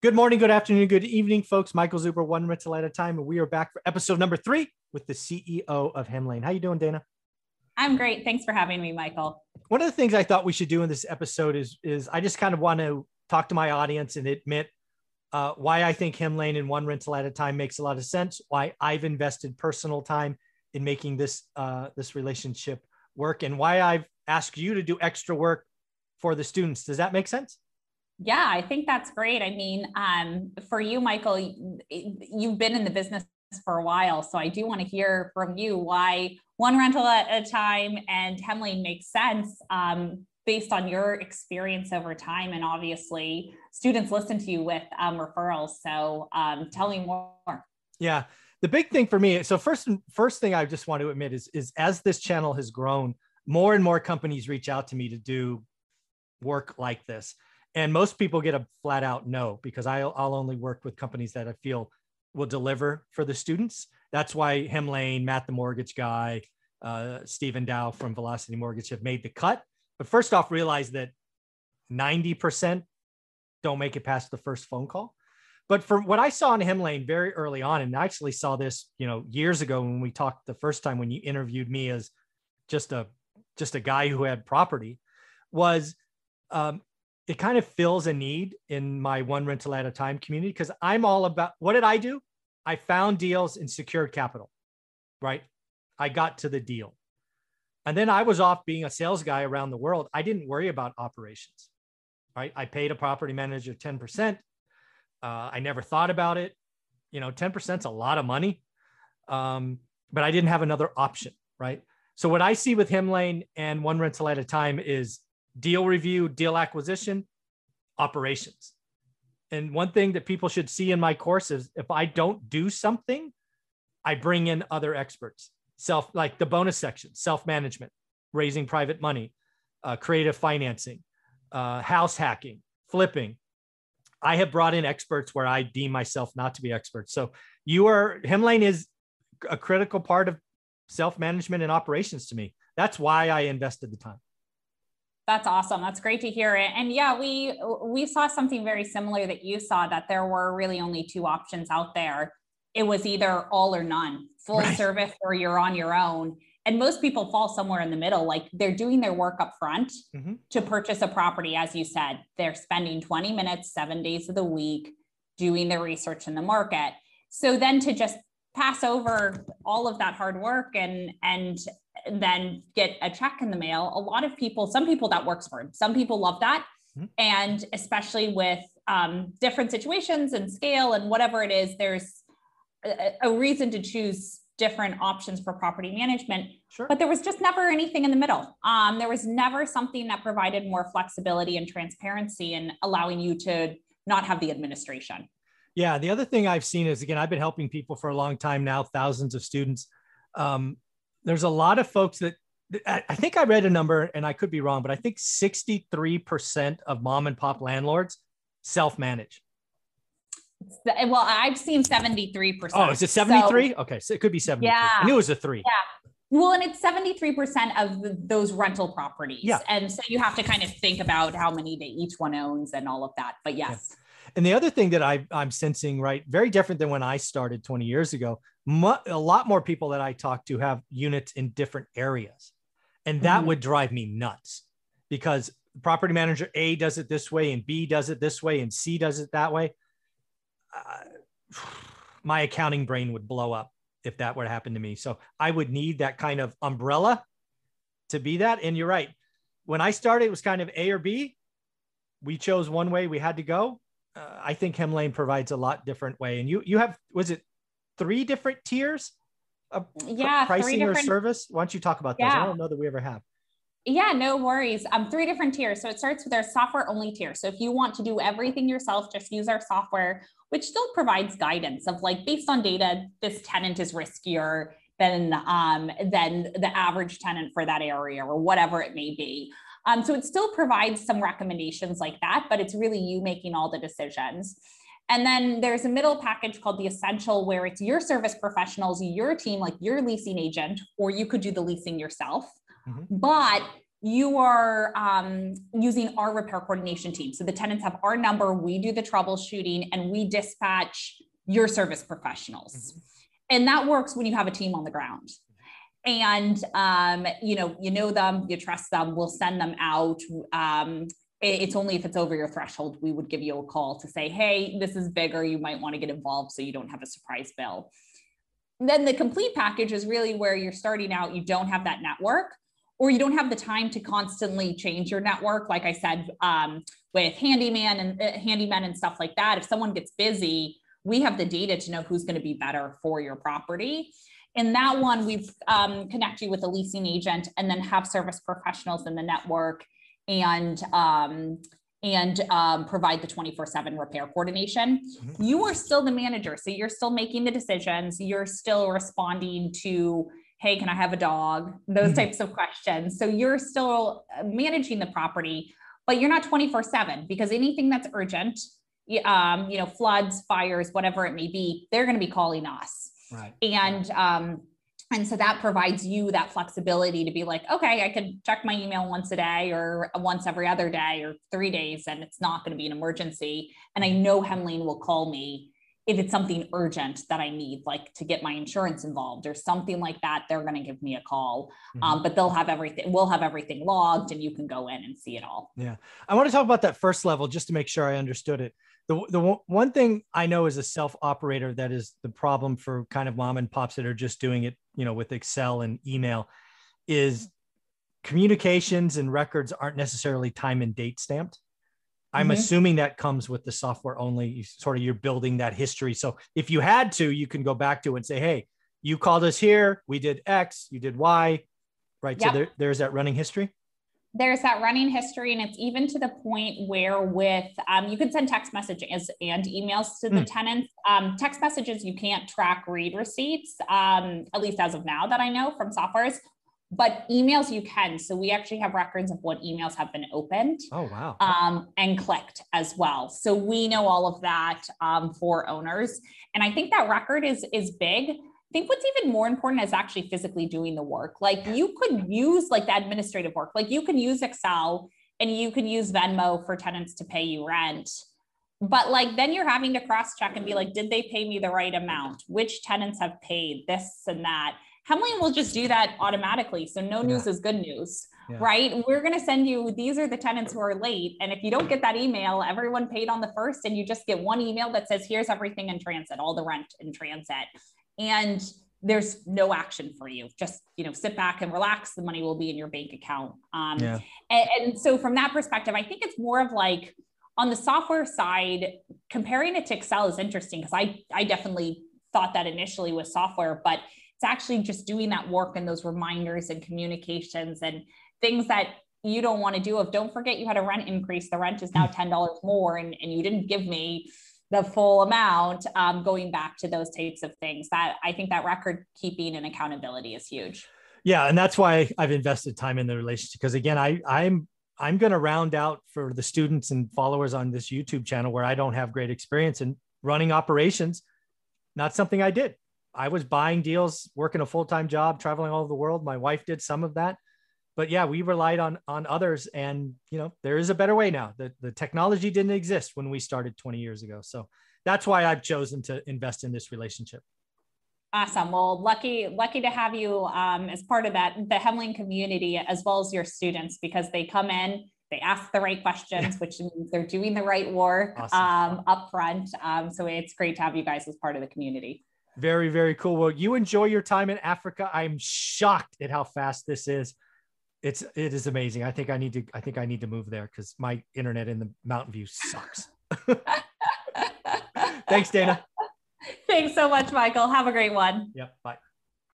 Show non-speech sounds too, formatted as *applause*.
Good morning, good afternoon, good evening, folks. Michael Zuber, one rental at a time, and we are back for episode number three with the CEO of Hemlane. How you doing, Dana? I'm great. Thanks for having me, Michael. One of the things I thought we should do in this episode is is I just kind of want to talk to my audience and admit uh, why I think Hemlane and one rental at a time makes a lot of sense. Why I've invested personal time in making this uh, this relationship work, and why I've asked you to do extra work for the students. Does that make sense? Yeah, I think that's great. I mean, um, for you, Michael, you've been in the business for a while, so I do want to hear from you why one rental at a time and Hemlane makes sense um, based on your experience over time, and obviously students listen to you with um, referrals. So um, tell me more. Yeah, the big thing for me. So first, first thing I just want to admit is is as this channel has grown, more and more companies reach out to me to do work like this and most people get a flat out no because I'll, I'll only work with companies that I feel will deliver for the students. That's why Hemlane, Matt the mortgage guy, uh, Stephen Dow from Velocity Mortgage have made the cut. But first off, realize that 90% don't make it past the first phone call. But from what I saw in Hemlane very early on, and I actually saw this, you know, years ago when we talked the first time when you interviewed me as just a just a guy who had property, was um, it kind of fills a need in my one rental at a time community because I'm all about what did I do? I found deals and secured capital, right? I got to the deal. And then I was off being a sales guy around the world. I didn't worry about operations, right? I paid a property manager 10%. Uh, I never thought about it. You know, 10% is a lot of money, um, but I didn't have another option, right? So what I see with Hemlane and one rental at a time is deal review, deal acquisition, operations. And one thing that people should see in my course is if I don't do something, I bring in other experts, self like the bonus section, self management, raising private money, uh, creative financing, uh, house hacking, flipping. I have brought in experts where I deem myself not to be experts. So you are Hemlane is a critical part of self management and operations to me. That's why I invested the time. That's awesome. That's great to hear it. And yeah, we we saw something very similar that you saw that there were really only two options out there. It was either all or none, full right. service or you're on your own. And most people fall somewhere in the middle. Like they're doing their work up front mm-hmm. to purchase a property, as you said. They're spending 20 minutes, seven days of the week, doing their research in the market. So then to just pass over all of that hard work and and then get a check in the mail. A lot of people some people that works for them some people love that. Mm-hmm. and especially with um, different situations and scale and whatever it is there's a, a reason to choose different options for property management. Sure. but there was just never anything in the middle. Um, there was never something that provided more flexibility and transparency and allowing you to not have the administration. Yeah the other thing i've seen is again i've been helping people for a long time now thousands of students. Um, there's a lot of folks that I think I read a number and I could be wrong, but I think 63% of mom and pop landlords self manage. Well, I've seen 73%. Oh, is it 73? So, okay. So it could be 73. Yeah. I knew it was a three. Yeah. Well, and it's 73% of the, those rental properties. Yeah. And so you have to kind of think about how many they each one owns and all of that. But yes. Yeah. And the other thing that I, I'm sensing, right, very different than when I started 20 years ago, a lot more people that I talk to have units in different areas. And that mm-hmm. would drive me nuts because property manager A does it this way and B does it this way and C does it that way. Uh, my accounting brain would blow up if that were to happen to me. So I would need that kind of umbrella to be that. And you're right. When I started, it was kind of A or B. We chose one way we had to go. Uh, I think Hemlane provides a lot different way. And you you have was it three different tiers of yeah, pricing or service? Why don't you talk about those? Yeah. I don't know that we ever have. Yeah, no worries. Um, three different tiers. So it starts with our software only tier. So if you want to do everything yourself, just use our software, which still provides guidance of like based on data, this tenant is riskier than um, than the average tenant for that area or whatever it may be. Um, so it still provides some recommendations like that, but it's really you making all the decisions. And then there's a middle package called the essential, where it's your service professionals, your team, like your leasing agent, or you could do the leasing yourself. Mm-hmm. But you are um, using our repair coordination team. So the tenants have our number, we do the troubleshooting, and we dispatch your service professionals. Mm-hmm. And that works when you have a team on the ground. And um, you know, you know them, you trust them. We'll send them out. Um, it's only if it's over your threshold we would give you a call to say, "Hey, this is bigger. You might want to get involved so you don't have a surprise bill." Then the complete package is really where you're starting out. You don't have that network or you don't have the time to constantly change your network like i said um, with handyman and uh, handyman and stuff like that if someone gets busy we have the data to know who's going to be better for your property in that one we've um, connect you with a leasing agent and then have service professionals in the network and um, and um, provide the 24 7 repair coordination. Mm-hmm. You are still the manager. So you're still making the decisions. You're still responding to hey, can I have a dog? Those mm-hmm. types of questions. So you're still uh, managing the property, but you're not 24 seven because anything that's urgent, um, you know, floods, fires, whatever it may be, they're going to be calling us. Right. And, um, and so that provides you that flexibility to be like, okay, I can check my email once a day or once every other day or three days, and it's not going to be an emergency. And I know Hemlane will call me if it's something urgent that I need, like to get my insurance involved or something like that, they're going to give me a call. Mm-hmm. Um, but they'll have everything, we'll have everything logged and you can go in and see it all. Yeah. I want to talk about that first level just to make sure I understood it. The, the one thing I know as a self operator that is the problem for kind of mom and pops that are just doing it, you know, with Excel and email is communications and records aren't necessarily time and date stamped. I'm mm-hmm. assuming that comes with the software only. Sort of you're building that history. So if you had to, you can go back to and say, "Hey, you called us here. We did X. You did Y." Right. Yep. So there, there's that running history. There's that running history, and it's even to the point where with um, you can send text messages and emails to the mm. tenants. Um, text messages you can't track read receipts, um, at least as of now that I know from softwares but emails you can. So we actually have records of what emails have been opened. Oh wow! Um, and clicked as well. So we know all of that um, for owners, and I think that record is is big. I think what's even more important is actually physically doing the work. Like you could use like the administrative work. Like you can use Excel and you can use Venmo for tenants to pay you rent. But like then you're having to cross check and be like, did they pay me the right amount? Which tenants have paid this and that? Hemlane will just do that automatically. So no news yeah. is good news, yeah. right? We're going to send you, these are the tenants who are late. And if you don't get that email, everyone paid on the first and you just get one email that says, here's everything in transit, all the rent in transit. And there's no action for you. Just, you know, sit back and relax. The money will be in your bank account. Um, yeah. and, and so from that perspective, I think it's more of like, on the software side, comparing it to Excel is interesting because I, I definitely thought that initially with software, but it's actually just doing that work and those reminders and communications and things that you don't want to do of don't forget you had a rent increase the rent is now $10 more and, and you didn't give me the full amount um, going back to those types of things. That i think that record keeping and accountability is huge. Yeah and that's why i've invested time in the relationship because again i i'm i'm going to round out for the students and followers on this youtube channel where i don't have great experience in running operations. Not something i did I was buying deals, working a full time job, traveling all over the world. My wife did some of that, but yeah, we relied on on others. And you know, there is a better way now. The the technology didn't exist when we started 20 years ago. So that's why I've chosen to invest in this relationship. Awesome. Well, lucky lucky to have you um, as part of that the Hemlane community as well as your students because they come in they ask the right questions, which means they're doing the right work awesome. um, up front. Um, so it's great to have you guys as part of the community. Very, very cool. Well, you enjoy your time in Africa. I'm shocked at how fast this is. It's it is amazing. I think I need to I think I need to move there because my internet in the Mountain View sucks. *laughs* Thanks, Dana. Thanks so much, Michael. Have a great one. Yep. Bye.